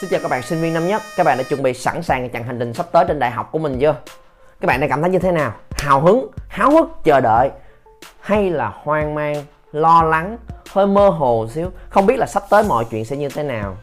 Xin chào các bạn sinh viên năm nhất. Các bạn đã chuẩn bị sẵn sàng chặng hành trình sắp tới trên đại học của mình chưa? Các bạn đang cảm thấy như thế nào? Hào hứng, háo hức, chờ đợi Hay là hoang mang, lo lắng, hơi mơ hồ xíu? Không biết là sắp tới mọi chuyện sẽ như thế nào.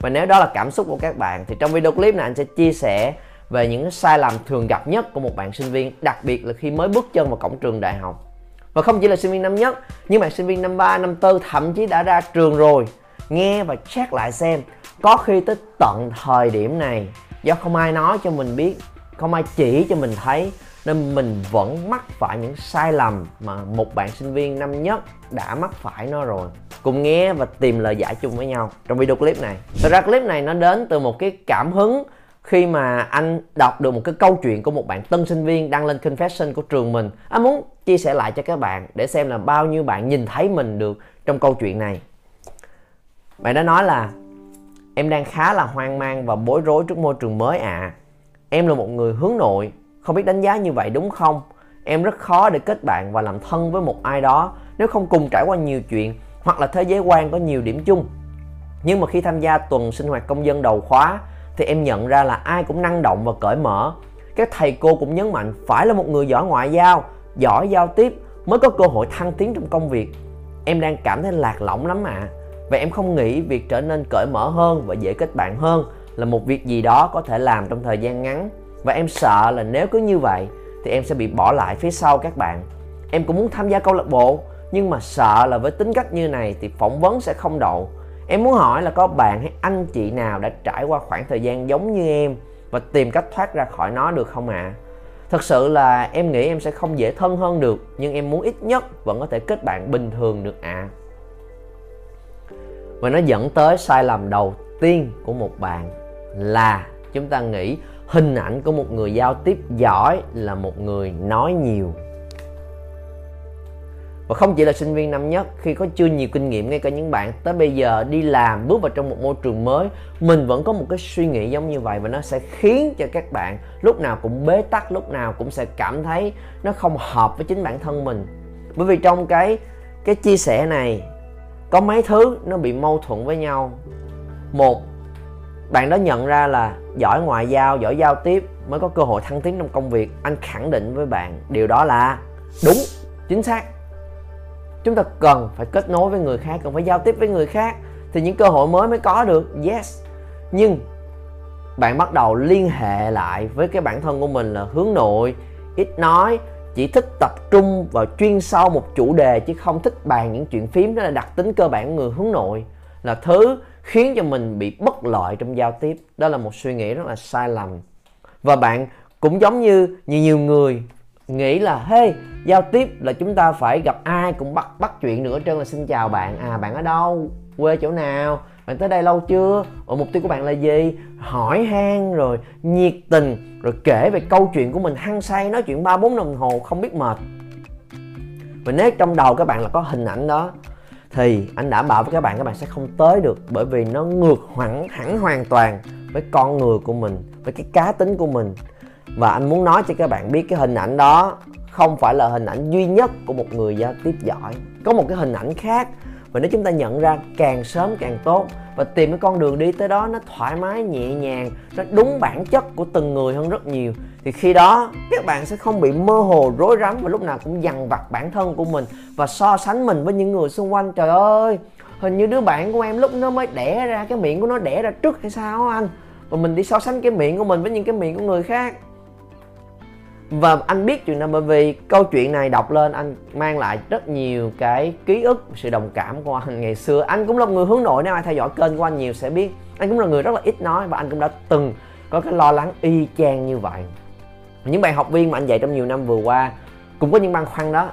Và nếu đó là cảm xúc của các bạn Thì trong video clip này anh sẽ chia sẻ về những sai lầm thường gặp nhất của một bạn sinh viên Đặc biệt là khi mới bước chân vào cổng trường đại học. Và không chỉ là sinh viên năm nhất Nhưng bạn sinh viên năm 3, năm 4 thậm chí đã ra trường rồi. Nghe và check lại xem có khi tới tận thời điểm này, do không ai nói cho mình biết, không ai chỉ cho mình thấy, nên mình vẫn mắc phải những sai lầm mà một bạn sinh viên năm nhất đã mắc phải nó rồi. Cùng nghe và tìm lời giải chung với nhau trong video clip này. Thật ra clip này nó đến từ một cái cảm hứng khi mà anh đọc được một cái câu chuyện của một bạn tân sinh viên đăng lên confession của trường mình. Anh muốn chia sẻ lại cho các bạn để xem là bao nhiêu bạn nhìn thấy mình được trong câu chuyện này. Bạn đã nói là Em đang khá là hoang mang và bối rối trước môi trường mới ạ. À. Em là một người hướng nội, không biết đánh giá như vậy đúng không? Em rất khó để kết bạn và làm thân với một ai đó nếu không cùng trải qua nhiều chuyện hoặc là thế giới quan có nhiều điểm chung. Nhưng mà khi tham gia tuần sinh hoạt công dân đầu khóa thì em nhận ra là ai cũng năng động và cởi mở. Các thầy cô cũng nhấn mạnh phải là một người giỏi ngoại giao, giỏi giao tiếp mới có cơ hội thăng tiến trong công việc. Em đang cảm thấy lạc lõng lắm ạ. À và em không nghĩ việc trở nên cởi mở hơn và dễ kết bạn hơn là một việc gì đó có thể làm trong thời gian ngắn. Và em sợ là nếu cứ như vậy thì em sẽ bị bỏ lại phía sau các bạn. Em cũng muốn tham gia câu lạc bộ, nhưng mà sợ là với tính cách như này thì phỏng vấn sẽ không đậu em muốn hỏi là có bạn hay anh chị nào đã trải qua khoảng thời gian giống như em và tìm cách thoát ra khỏi nó được không ạ? À? thật sự là em nghĩ em sẽ không dễ thân hơn được, nhưng em muốn ít nhất vẫn có thể kết bạn bình thường được ạ. à và nó dẫn tới sai lầm đầu tiên của một bạn là chúng ta nghĩ hình ảnh của một người giao tiếp giỏi là một người nói nhiều. Và không chỉ là sinh viên năm nhất, khi có chưa nhiều kinh nghiệm ngay cả những bạn tới bây giờ đi làm, bước vào trong một môi trường mới, mình vẫn có một cái suy nghĩ giống như vậy và nó sẽ khiến cho các bạn lúc nào cũng bế tắc, lúc nào cũng sẽ cảm thấy nó không hợp với chính bản thân mình. Bởi vì trong cái cái chia sẻ này có mấy thứ nó bị mâu thuẫn với nhau. Một, bạn đó nhận ra là giỏi ngoại giao, giỏi giao tiếp mới có cơ hội thăng tiến trong công việc. Anh khẳng định với bạn điều đó là đúng, chính xác. Chúng ta cần phải kết nối với người khác, cần phải giao tiếp với người khác thì những cơ hội mới mới có được. Yes. Nhưng bạn bắt đầu liên hệ lại với cái bản thân của mình là hướng nội, ít nói chỉ thích tập trung vào chuyên sâu một chủ đề, chứ không thích bàn những chuyện phím. Đó là đặc tính cơ bản của người hướng nội, là thứ khiến cho mình bị bất lợi trong giao tiếp. Đó là một suy nghĩ rất là sai lầm. Và bạn cũng giống như nhiều nhiều người nghĩ là, hey, giao tiếp là chúng ta phải gặp ai cũng bắt bắt chuyện nữa trơn là xin chào bạn. À bạn ở đâu? Quê chỗ nào? Bạn tới đây lâu chưa? Ở mục tiêu của bạn là gì? Hỏi han rồi nhiệt tình, rồi kể về câu chuyện của mình, hăng say nói chuyện ba bốn đồng hồ không biết mệt. Và nếu trong đầu các bạn là có hình ảnh đó, thì anh đảm bảo với các bạn các bạn sẽ không tới được bởi vì nó ngược hẳn hẳn hoàn toàn với con người của mình, với cái cá tính của mình. Và anh muốn nói cho các bạn biết cái hình ảnh đó không phải là hình ảnh duy nhất của một người giao tiếp giỏi. Có một cái hình ảnh khác và nếu chúng ta nhận ra càng sớm càng tốt và tìm cái con đường đi tới đó nó thoải mái, nhẹ nhàng, nó đúng bản chất của từng người hơn rất nhiều, thì khi đó các bạn sẽ không bị mơ hồ, rối rắm và lúc nào cũng dằn vặt bản thân của mình và so sánh mình với những người xung quanh. Trời ơi, hình như đứa bạn của em lúc nó mới đẻ ra, cái miệng của nó đẻ ra trước hay sao anh? Và mình đi so sánh cái miệng của mình với những cái miệng của người khác và anh biết chuyện này bởi vì câu chuyện này đọc lên anh mang lại rất nhiều cái ký ức, sự đồng cảm của anh. Ngày xưa anh cũng là người hướng nội, nếu ai theo dõi kênh của anh nhiều sẽ biết. Anh cũng là người rất là ít nói và anh cũng đã từng có cái lo lắng y chang như vậy. Những bạn học viên mà anh dạy trong nhiều năm vừa qua cũng có những băn khoăn đó.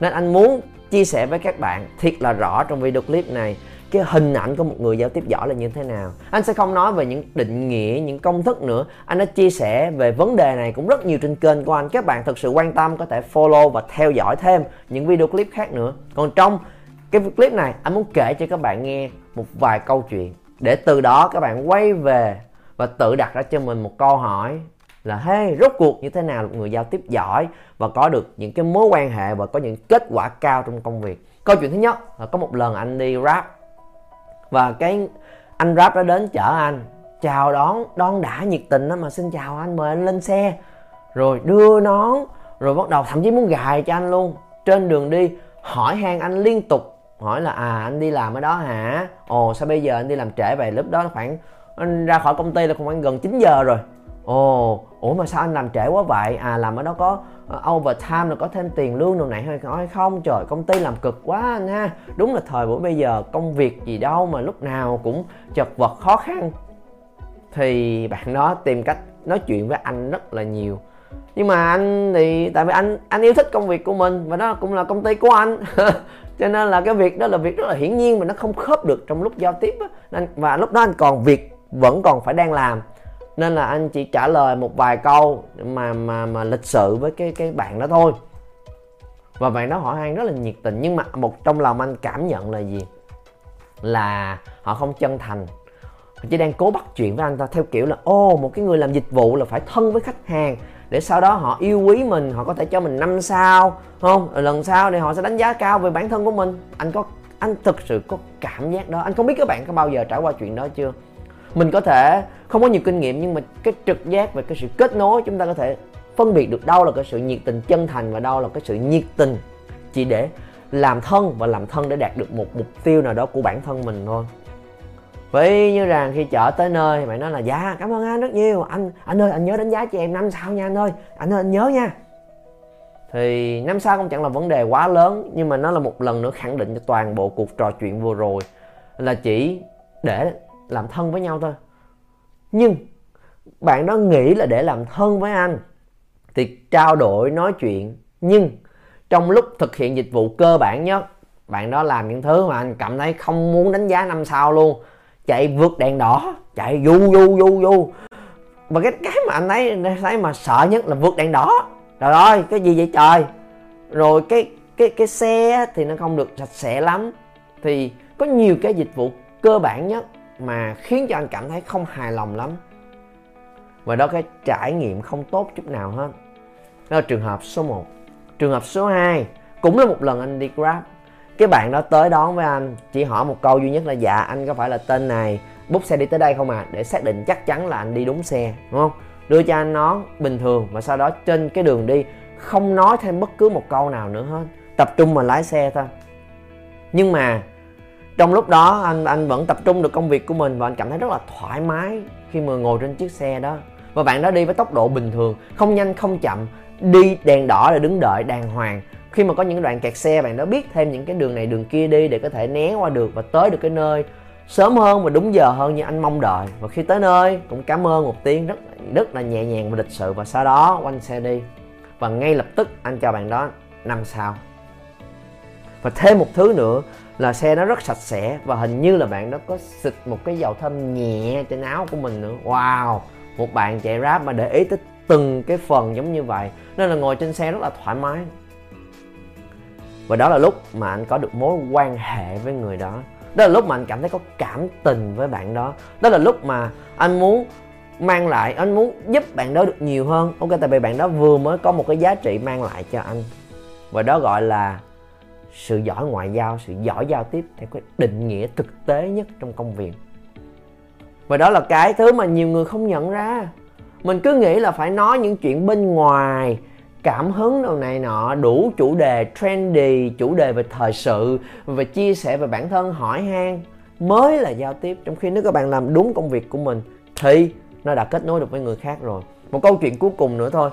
Nên anh muốn chia sẻ với các bạn thiệt là rõ trong video clip này cái hình ảnh của một người giao tiếp giỏi là như thế nào? Anh sẽ không nói về những định nghĩa, những công thức nữa. Anh đã chia sẻ về vấn đề này cũng rất nhiều trên kênh của anh. Các bạn thực sự quan tâm, có thể follow và theo dõi thêm những video clip khác nữa. Còn trong cái clip này, anh muốn kể cho các bạn nghe một vài câu chuyện. Để từ đó các bạn quay về và tự đặt ra cho mình một câu hỏi là, hey, rốt cuộc như thế nào một người giao tiếp giỏi và có được những cái mối quan hệ và có những kết quả cao trong công việc? Câu chuyện thứ nhất là có một lần anh đi rap và cái anh rap đã đến chở anh. Chào đón đón đã nhiệt tình đó mà xin chào anh, mời anh lên xe. Rồi đưa nón, rồi bắt đầu thậm chí muốn gài cho anh luôn. Trên đường đi, hỏi han anh liên tục. Hỏi là à anh đi làm ở đó hả? Ồ, sao bây giờ anh đi làm trễ vậy? Lúc đó khoảng, anh ra khỏi công ty là khoảng gần 9 giờ rồi ồ, ủa mà sao anh làm trễ quá vậy? À làm ở đó có ờ, overtime là có thêm tiền lương đồ này hay hay không? Trời, công ty làm cực quá anh ha. Đúng là thời buổi bây giờ công việc gì đâu mà lúc nào cũng chật vật khó khăn. Thì bạn đó tìm cách nói chuyện với anh rất là nhiều. Nhưng mà anh thì, tại vì anh anh yêu thích công việc của mình và đó cũng là công ty của anh. Cho nên là cái việc đó là việc rất là hiển nhiên mà nó không khớp được trong lúc giao tiếp á. và lúc đó anh còn việc vẫn còn phải đang làm nên là anh chỉ trả lời một vài câu mà mà mà lịch sự với cái cái bạn đó thôi. Và bạn đó hỏi han rất là nhiệt tình, nhưng mà một trong lòng anh cảm nhận là gì? Là họ không chân thành. Họ chỉ đang cố bắt chuyện với anh ta theo kiểu là, ô, một cái người làm dịch vụ là phải thân với khách hàng, để sau đó họ yêu quý mình, họ có thể cho mình năm sao, không? Rồi lần sau thì họ sẽ đánh giá cao về bản thân của mình. Anh có, anh thực sự có cảm giác đó. Anh không biết các bạn có bao giờ trải qua chuyện đó chưa? Mình có thể, không có nhiều kinh nghiệm nhưng mà cái trực giác và cái sự kết nối chúng ta có thể phân biệt được đâu là cái sự nhiệt tình chân thành và đâu là cái sự nhiệt tình chỉ để làm thân và làm thân để đạt được một mục tiêu nào đó của bản thân mình thôi. Vậy như rằng khi chở tới nơi bạn nói là dạ cảm ơn anh rất nhiều. Anh anh ơi, anh nhớ đánh giá cho em năm sao nha anh ơi. Anh ơi, anh nhớ nha. Thì năm sao cũng chẳng là vấn đề quá lớn, nhưng mà nó là một lần nữa khẳng định cho toàn bộ cuộc trò chuyện vừa rồi là chỉ để làm thân với nhau thôi. Nhưng bạn đó nghĩ là để làm thân với anh thì trao đổi, nói chuyện. Nhưng trong lúc thực hiện dịch vụ cơ bản nhất, bạn đó làm những thứ mà anh cảm thấy không muốn đánh giá năm sao luôn. Chạy vượt đèn đỏ, chạy du du du du. Và cái cái mà anh thấy thấy mà sợ nhất là vượt đèn đỏ. Trời ơi, cái gì vậy trời? Rồi cái cái cái xe thì nó không được sạch sẽ lắm. Thì có nhiều cái dịch vụ cơ bản nhất mà khiến cho anh cảm thấy không hài lòng lắm. Và đó cái trải nghiệm không tốt chút nào hết. Đó là trường hợp số 1 trường hợp số 2 cũng là một lần anh đi grab. Cái bạn đó tới đón với anh, chỉ hỏi một câu duy nhất là dạ anh có phải là tên này? Bút xe đi tới đây không à để xác định chắc chắn là anh đi đúng xe, đúng không? Đưa cho anh nón bình thường và sau đó trên cái đường đi, không nói thêm bất cứ một câu nào nữa hết. Tập trung mà lái xe thôi. Nhưng mà trong lúc đó, anh anh vẫn tập trung được công việc của mình và anh cảm thấy rất là thoải mái khi mà ngồi trên chiếc xe đó. Và bạn đó đi với tốc độ bình thường, không nhanh, không chậm, đi đèn đỏ để đứng đợi đàng hoàng. Khi mà có những đoạn kẹt xe, bạn đó biết thêm những cái đường này, đường kia đi để có thể né qua được và tới được cái nơi sớm hơn và đúng giờ hơn như anh mong đợi. Và khi tới nơi, cũng cảm ơn một tiếng rất rất là nhẹ nhàng và lịch sự. Và sau đó, quanh xe đi. Và ngay lập tức, anh cho bạn đó năm sao và thêm một thứ nữa là xe nó rất sạch sẽ và hình như là bạn đó có xịt một cái dầu thơm nhẹ trên áo của mình nữa. Wow! Một bạn chạy rap mà để ý tới từng cái phần giống như vậy. Nên là ngồi trên xe rất là thoải mái. Và đó là lúc mà anh có được mối quan hệ với người đó. Đó là lúc mà anh cảm thấy có cảm tình với bạn đó. Đó là lúc mà anh muốn mang lại, anh muốn giúp bạn đó được nhiều hơn. Ok, tại vì bạn đó vừa mới có một cái giá trị mang lại cho anh. Và đó gọi là sự giỏi ngoại giao, sự giỏi giao tiếp theo cái định nghĩa thực tế nhất trong công việc. Và đó là cái thứ mà nhiều người không nhận ra. Mình cứ nghĩ là phải nói những chuyện bên ngoài, cảm hứng đồ này nọ, đủ chủ đề trendy, chủ đề về thời sự và chia sẻ về bản thân, hỏi han. Mới là giao tiếp, trong khi nếu các bạn làm đúng công việc của mình thì nó đã kết nối được với người khác rồi. Một câu chuyện cuối cùng nữa thôi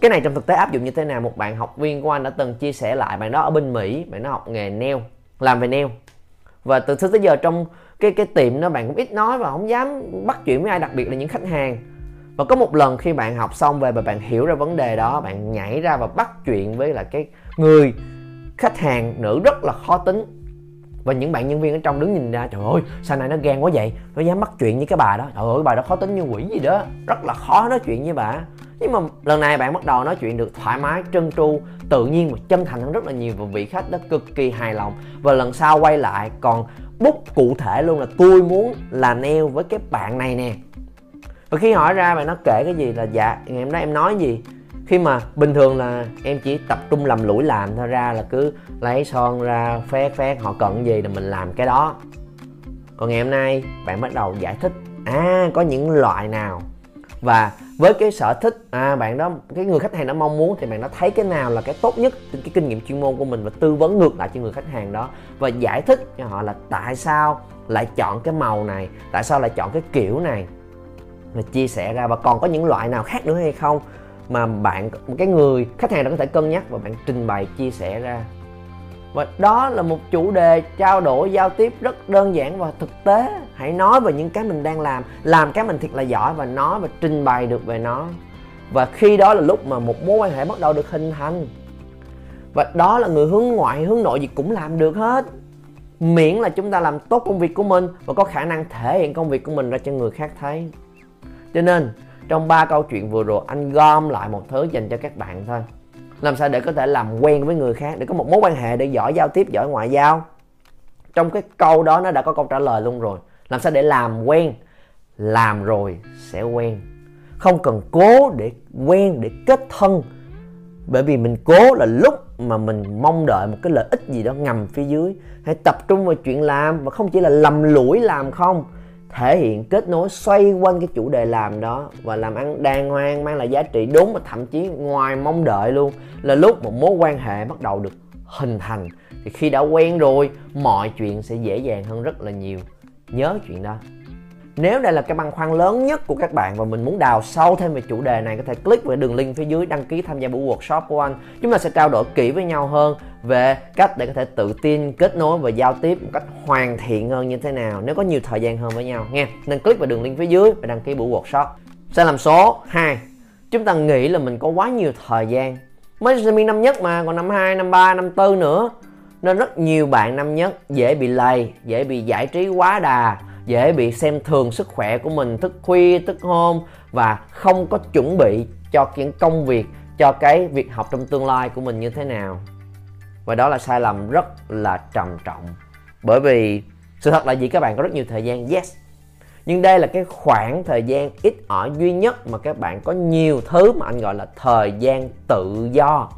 cái này trong thực tế áp dụng như thế nào? Một bạn học viên của anh đã từng chia sẻ lại, bạn đó ở bên mỹ, bạn đó học nghề nail, làm về nail. Và từ xưa tới giờ trong cái cái tiệm đó bạn cũng ít nói và không dám bắt chuyện với ai, đặc biệt là những khách hàng. Và có một lần khi bạn học xong về và bạn hiểu ra vấn đề đó, bạn nhảy ra và bắt chuyện với là cái người khách hàng nữ rất là khó tính. Và những bạn nhân viên ở trong đứng nhìn ra, trời ơi, sao này nó gan quá vậy? Nó dám bắt chuyện với cái bà đó. Trời ơi, bà đó khó tính như quỷ gì đó, rất là khó nói chuyện với bà nhưng mà lần này bạn bắt đầu nói chuyện được thoải mái trân tru, tự nhiên và chân thành hơn rất là nhiều và vị khách đó cực kỳ hài lòng. Và lần sau quay lại, còn bút cụ thể luôn là tôi muốn làm neo với cái bạn này nè. Và khi hỏi ra, bạn nó kể cái gì là dạ ngày hôm đó em nói gì? Khi mà bình thường là em chỉ tập trung làm lũi làm thôi, ra là cứ lấy son ra, phét phét, họ cần gì là mình làm cái đó. Còn ngày hôm nay bạn bắt đầu giải thích à có những loại nào? Và với cái sở thích à bạn đó, cái người khách hàng đó mong muốn thì bạn đã thấy cái nào là cái tốt nhất cái kinh nghiệm chuyên môn của mình và tư vấn ngược lại cho người khách hàng đó và giải thích cho họ là tại sao lại chọn cái màu này, tại sao lại chọn cái kiểu này và chia sẻ ra. Và còn có những loại nào khác nữa hay không mà bạn, cái người, khách hàng đó có thể cân nhắc và bạn trình bày, chia sẻ ra và đó là một chủ đề trao đổi, giao tiếp rất đơn giản và thực tế. Hãy nói về những cái mình đang làm làm cái mình thiệt là giỏi và nói và trình bày được về nó. Và khi đó là lúc mà một mối quan hệ bắt đầu được hình thành. Và đó là người hướng ngoại, hướng nội gì cũng làm được hết. Miễn là chúng ta làm tốt công việc của mình và có khả năng thể hiện công việc của mình ra cho người khác thấy. Cho nên, trong ba câu chuyện vừa rồi, anh gom lại một thứ dành cho các bạn thôi làm sao để có thể làm quen với người khác, để có một mối quan hệ để giỏi giao tiếp, giỏi ngoại giao? Trong cái câu đó nó đã có câu trả lời luôn rồi. Làm sao để làm quen? Làm rồi sẽ quen. Không cần cố để quen, để kết thân. Bởi vì mình cố là lúc mà mình mong đợi một cái lợi ích gì đó ngầm phía dưới. Hãy tập trung vào chuyện làm và không chỉ là lầm lũi làm không thể hiện kết nối xoay quanh cái chủ đề làm đó và làm ăn đàng hoàng, mang lại giá trị đúng và thậm chí ngoài mong đợi luôn. Là lúc một mối quan hệ bắt đầu được hình thành, thì khi đã quen rồi, mọi chuyện sẽ dễ dàng hơn rất là nhiều. Nhớ chuyện đó nếu đây là cái băn khoăn lớn nhất của các bạn và mình muốn đào sâu thêm về chủ đề này có thể click vào đường link phía dưới đăng ký tham gia buổi workshop của anh. Chúng ta sẽ trao đổi kỹ với nhau hơn về cách để có thể tự tin kết nối và giao tiếp một cách hoàn thiện hơn như thế nào nếu có nhiều thời gian hơn với nhau nha. Nên click vào đường link phía dưới và đăng ký buổi workshop. Sai lầm số 2. Chúng ta nghĩ là mình có quá nhiều thời gian. Mới sinh năm nhất mà, còn năm 2, năm 3, năm 4 nữa. Nên rất nhiều bạn năm nhất dễ bị lầy, dễ bị giải trí quá đà dễ bị xem thường sức khỏe của mình, thức khuya, thức hôm và không có chuẩn bị cho những công việc, cho cái việc học trong tương lai của mình như thế nào. Và đó là sai lầm rất là trầm trọng. Bởi vì, sự thật là gì các bạn? Có rất nhiều thời gian, yes. Nhưng đây là cái khoảng thời gian ít ỏi duy nhất mà các bạn có nhiều thứ mà anh gọi là thời gian tự do.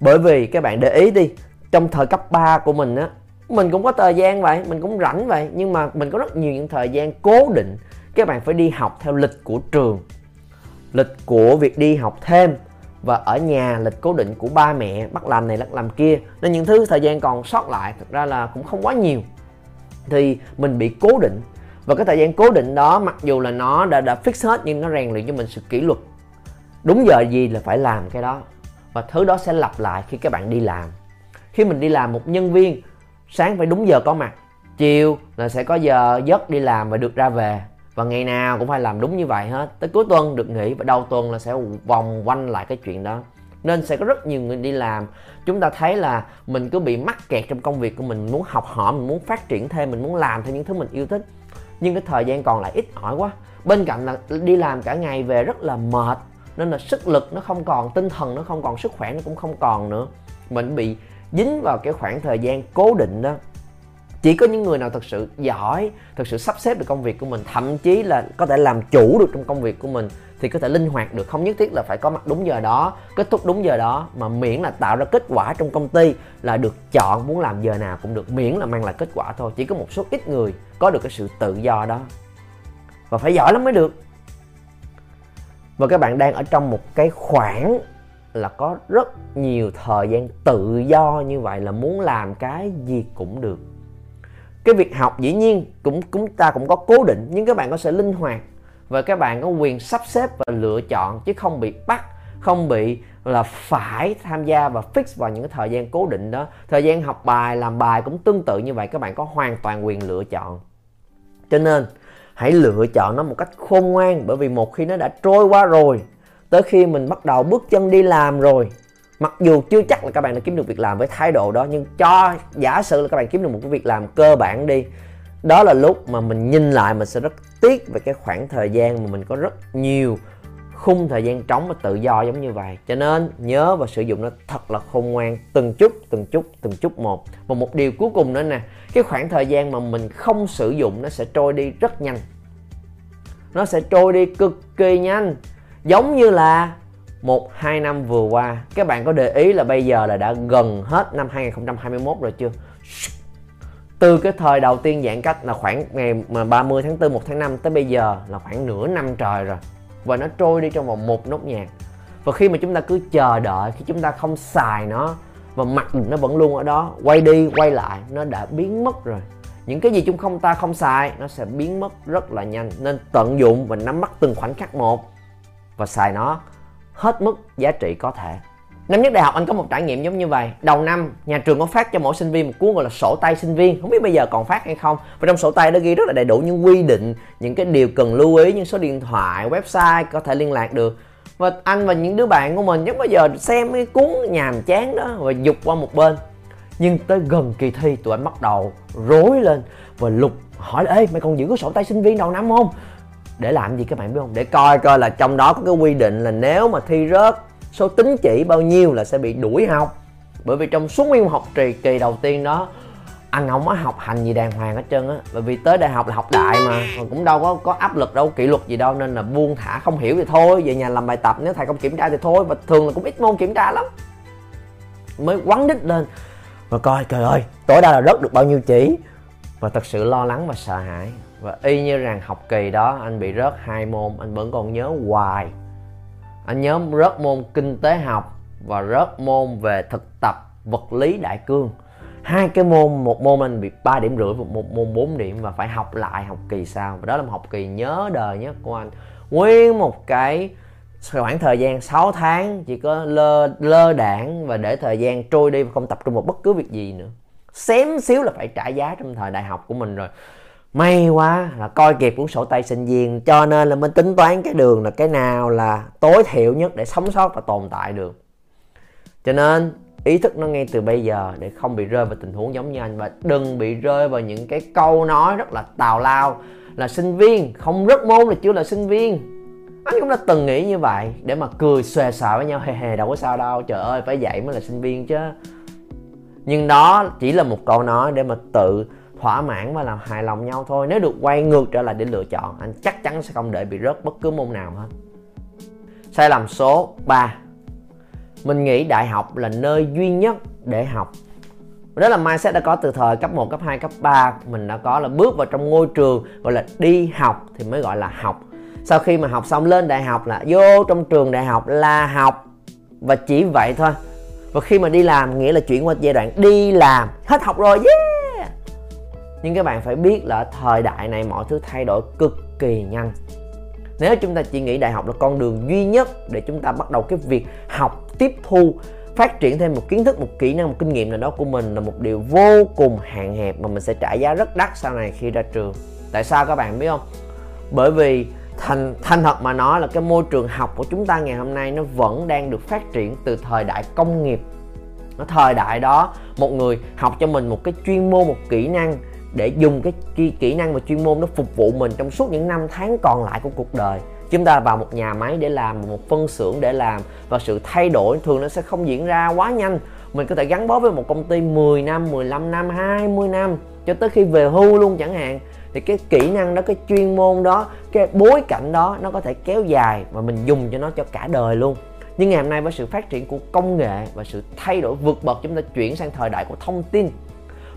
Bởi vì các bạn để ý đi, trong thời cấp 3 của mình á mình cũng có thời gian vậy, mình cũng rảnh vậy, nhưng mà mình có rất nhiều những thời gian cố định. Các bạn phải đi học theo lịch của trường, lịch của việc đi học thêm. Và ở nhà, lịch cố định của ba mẹ, bắt làm này, bắt làm kia. Nên những thứ thời gian còn sót lại, thực ra là cũng không quá nhiều. Thì mình bị cố định. Và cái thời gian cố định đó, mặc dù là nó đã đã fix hết nhưng nó rèn luyện cho mình sự kỷ luật. Đúng giờ gì là phải làm cái đó. Và thứ đó sẽ lặp lại khi các bạn đi làm. Khi mình đi làm một nhân viên sáng phải đúng giờ có mặt. Chiều là sẽ có giờ giấc đi làm và được ra về. Và ngày nào cũng phải làm đúng như vậy hết. Tới cuối tuần được nghỉ và đầu tuần là sẽ vòng quanh lại cái chuyện đó. Nên sẽ có rất nhiều người đi làm. Chúng ta thấy là mình cứ bị mắc kẹt trong công việc của mình. Muốn học hỏi, mình muốn phát triển thêm, mình muốn làm thêm những thứ mình yêu thích. Nhưng cái thời gian còn lại ít ỏi quá. Bên cạnh là đi làm cả ngày về rất là mệt. Nên là sức lực nó không còn, tinh thần nó không còn, sức khỏe nó cũng không còn nữa. Mình bị dính vào cái khoảng thời gian cố định đó. Chỉ có những người nào thật sự giỏi, thật sự sắp xếp được công việc của mình, thậm chí là có thể làm chủ được trong công việc của mình, thì có thể linh hoạt được. Không nhất thiết là phải có mặt đúng giờ đó, kết thúc đúng giờ đó, mà miễn là tạo ra kết quả trong công ty là được chọn, muốn làm giờ nào cũng được. Miễn là mang lại kết quả thôi. Chỉ có một số ít người có được cái sự tự do đó. Và phải giỏi lắm mới được. Và các bạn đang ở trong một cái khoảng là có rất nhiều thời gian tự do như vậy là muốn làm cái gì cũng được. Cái việc học dĩ nhiên cũng chúng ta cũng có cố định, nhưng các bạn có sẽ linh hoạt và các bạn có quyền sắp xếp và lựa chọn chứ không bị bắt, không bị là phải tham gia và fix vào những cái thời gian cố định đó. Thời gian học bài, làm bài cũng tương tự như vậy, các bạn có hoàn toàn quyền lựa chọn. Cho nên, hãy lựa chọn nó một cách khôn ngoan, bởi vì một khi nó đã trôi qua rồi tới khi mình bắt đầu bước chân đi làm rồi, mặc dù chưa chắc là các bạn đã kiếm được việc làm với thái độ đó, nhưng cho giả sử là các bạn kiếm được một cái việc làm cơ bản đi, đó là lúc mà mình nhìn lại mình sẽ rất tiếc về cái khoảng thời gian mà mình có rất nhiều khung thời gian trống và tự do giống như vậy. Cho nên nhớ và sử dụng nó thật là khôn ngoan, từng chút từng chút từng chút một. Và một điều cuối cùng nữa nè, cái khoảng thời gian mà mình không sử dụng nó sẽ trôi đi rất nhanh. Nó sẽ trôi đi cực kỳ nhanh giống như là một, hai năm vừa qua. Các bạn có để ý là bây giờ là đã gần hết năm 2021 rồi chưa? Từ cái thời đầu tiên giãn cách là khoảng ngày mà 30 tháng 4 1 tháng 5 tới bây giờ là khoảng nửa năm trời rồi. Và nó trôi đi trong vòng một nốt nhạc. Và khi mà chúng ta cứ chờ đợi, khi chúng ta không xài nó, và mặt nó vẫn luôn ở đó, quay đi, quay lại, nó đã biến mất rồi. Những cái gì chúng không, ta không xài, nó sẽ biến mất rất là nhanh. Nên tận dụng và nắm bắt từng khoảnh khắc một và xài nó hết mức giá trị có thể. Năm nhất đại học anh có một trải nghiệm giống như vậy. Đầu năm nhà trường có phát cho mỗi sinh viên một cuốn gọi là sổ tay sinh viên. Không biết bây giờ còn phát hay không. Và trong sổ tay đó ghi rất là đầy đủ những quy định những cái điều cần lưu ý những số điện thoại website có thể liên lạc được. Và anh và những đứa bạn của mình chắc bây giờ xem cái cuốn nhàm chán đó và dục qua một bên. Nhưng tới gần kỳ thi tụi anh bắt đầu rối lên và lục hỏi là, ê mày còn giữ cái sổ tay sinh viên đầu năm không? Để làm gì các bạn biết không? Để coi coi là trong đó có cái quy định là nếu mà thi rớt, số tính chỉ bao nhiêu là sẽ bị đuổi học. Bởi vì trong suốt nguyên học trì kỳ đầu tiên đó anh không có học hành gì đàng hoàng hết trơn á. Bởi vì tới đại học là học đại mà còn cũng đâu có có áp lực đâu, kỷ luật gì đâu, nên là buông thả không hiểu thì thôi, về nhà làm bài tập, nếu thầy không kiểm tra thì thôi. Và thường là cũng ít môn kiểm tra lắm. Mới quắn đít lên và coi, trời ơi, tối đa là rớt được bao nhiêu chỉ. Và thật sự lo lắng và sợ hãi và y như rằng học kỳ đó, anh bị rớt hai môn, anh vẫn còn nhớ hoài. Anh nhớ rớt môn kinh tế học và rớt môn về thực tập vật lý đại cương. Hai cái môn, một môn anh bị 3 điểm rưỡi và một môn 4 điểm và phải học lại học kỳ sau. Và đó là một học kỳ nhớ đời nhất của anh. Nguyên một cái khoảng thời gian 6 tháng, chỉ có lơ lơ đảng và để thời gian trôi đi và không tập trung vào bất cứ việc gì nữa. Xém xíu là phải trả giá trong thời đại học của mình rồi may quá là coi kịp cuốn sổ tay sinh viên, cho nên là mình tính toán cái đường là cái nào là tối thiểu nhất để sống sót và tồn tại được. Cho nên, ý thức nó ngay từ bây giờ để không bị rơi vào tình huống giống như anh. Và đừng bị rơi vào những cái câu nói rất là tào lao là sinh viên, không rất môn là chưa là sinh viên. Anh cũng đã từng nghĩ như vậy, để mà cười xòe xòa với nhau, hề hề, đâu có sao đâu, trời ơi, phải dạy mới là sinh viên chứ. Nhưng đó chỉ là một câu nói để mà tự thỏa mãn và làm hài lòng nhau thôi. Nếu được quay ngược trở lại để lựa chọn anh chắc chắn sẽ không để bị rớt bất cứ môn nào hết. Sai lầm số 3 mình nghĩ đại học là nơi duy nhất để học. Đó là mindset đã có từ thời cấp 1, cấp 2, cấp 3 Mình đã có là bước vào trong ngôi trường Gọi là đi học thì mới gọi là học. Sau khi mà học xong lên đại học là vô trong trường đại học là học. Và chỉ vậy thôi. Và khi mà đi làm nghĩa là chuyển qua giai đoạn đi làm. Hết học rồi yeah nhưng các bạn phải biết là thời đại này mọi thứ thay đổi cực kỳ nhanh. Nếu chúng ta chỉ nghĩ đại học là con đường duy nhất để chúng ta bắt đầu cái việc học, tiếp thu, phát triển thêm một kiến thức, một kỹ năng, một kinh nghiệm nào đó của mình là một điều vô cùng hạn hẹp mà mình sẽ trả giá rất đắt sau này khi ra trường. Tại sao các bạn biết không? Bởi vì thành thành thật mà nói là cái môi trường học của chúng ta ngày hôm nay nó vẫn đang được phát triển từ thời đại công nghiệp. Thời đại đó, một người học cho mình một cái chuyên môn, một kỹ năng để dùng cái kỹ, kỹ năng và chuyên môn nó phục vụ mình trong suốt những năm tháng còn lại của cuộc đời. Chúng ta vào một nhà máy để làm một phân xưởng để làm và sự thay đổi thường nó sẽ không diễn ra quá nhanh. Mình có thể gắn bó với một công ty 10 năm 15 năm 20 năm cho tới khi về hưu luôn chẳng hạn. Thì cái kỹ năng đó cái chuyên môn đó cái bối cảnh đó nó có thể kéo dài và mình dùng cho nó cho cả đời luôn. Nhưng ngày hôm nay với sự phát triển của công nghệ và sự thay đổi vượt bậc chúng ta chuyển sang thời đại của thông tin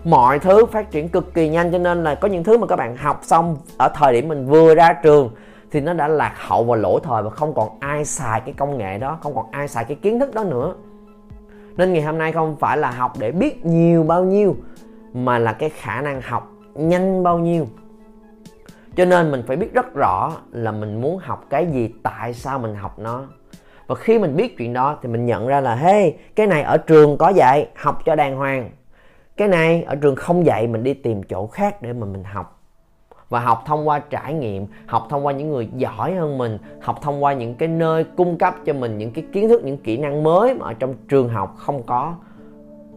mọi thứ phát triển cực kỳ nhanh, cho nên là có những thứ mà các bạn học xong ở thời điểm mình vừa ra trường thì nó đã lạc hậu và lỗi thời và không còn ai xài cái công nghệ đó, không còn ai xài cái kiến thức đó nữa. Nên ngày hôm nay không phải là học để biết nhiều bao nhiêu, mà là cái khả năng học nhanh bao nhiêu. Cho nên mình phải biết rất rõ là mình muốn học cái gì, tại sao mình học nó. Và khi mình biết chuyện đó thì mình nhận ra là, hey, cái này ở trường có dạy, học cho đàng hoàng cái này, ở trường không dạy, mình đi tìm chỗ khác để mà mình học. Và học thông qua trải nghiệm, học thông qua những người giỏi hơn mình, học thông qua những cái nơi cung cấp cho mình những cái kiến thức, những kỹ năng mới mà ở trong trường học không có.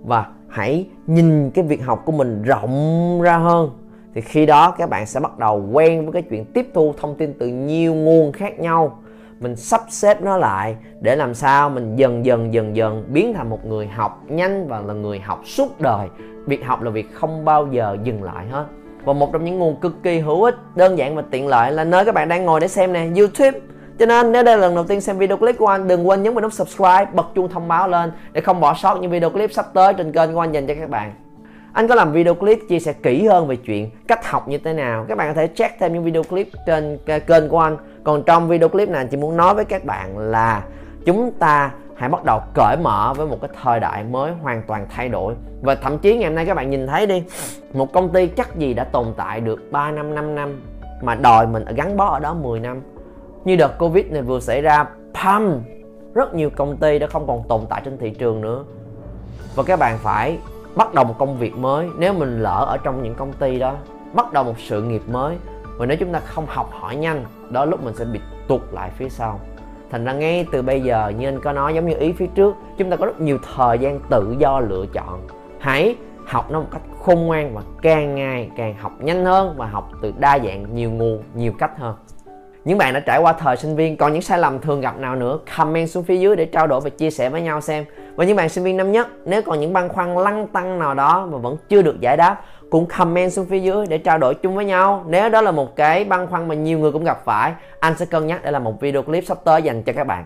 Và hãy nhìn cái việc học của mình rộng ra hơn. Thì khi đó, các bạn sẽ bắt đầu quen với cái chuyện tiếp thu thông tin từ nhiều nguồn khác nhau mình sắp xếp nó lại để làm sao mình dần dần dần dần biến thành một người học nhanh và là người học suốt đời. Việc học là việc không bao giờ dừng lại hết. Và một trong những nguồn cực kỳ hữu ích, đơn giản và tiện lợi là nơi các bạn đang ngồi để xem nè, youtube. Cho nên nếu đây là lần đầu tiên xem video clip của anh, đừng quên nhấn vào nút subscribe, bật chuông thông báo lên để không bỏ sót những video clip sắp tới trên kênh của anh dành cho các bạn anh có làm video clip chia sẻ kỹ hơn về chuyện cách học như thế nào? Các bạn có thể check thêm những video clip trên kênh của anh. Còn trong video clip này, anh chỉ muốn nói với các bạn là chúng ta hãy bắt đầu cởi mở với một cái thời đại mới hoàn toàn thay đổi. Và thậm chí ngày hôm nay các bạn nhìn thấy đi, một công ty chắc gì đã tồn tại được 3 năm 5 năm mà đòi mình gắn bó ở đó 10 năm. Như đợt covid này vừa xảy ra, pam, rất nhiều công ty đã không còn tồn tại trên thị trường nữa. Và các bạn phải bắt đầu một công việc mới. Nếu mình lỡ ở trong những công ty đó, bắt đầu một sự nghiệp mới, và nếu chúng ta không học hỏi nhanh, đó lúc mình sẽ bị tụt lại phía sau. Thành ra ngay từ bây giờ, như anh có nói, giống như ý phía trước, chúng ta có rất nhiều thời gian tự do lựa chọn. Hãy học nó một cách khôn ngoan và càng ngày càng học nhanh hơn và học từ đa dạng nhiều nguồn, nhiều cách hơn. Những bạn đã trải qua thời sinh viên, còn những sai lầm thường gặp nào nữa? Comment xuống phía dưới để trao đổi và chia sẻ với nhau xem và những bạn sinh viên năm nhất, nếu còn những băn khoăn lăng tăng nào đó mà vẫn chưa được giải đáp, cũng comment xuống phía dưới để trao đổi chung với nhau. Nếu đó là một cái băn khoăn mà nhiều người cũng gặp phải, anh sẽ cân nhắc để làm một video clip sắp tới dành cho các bạn.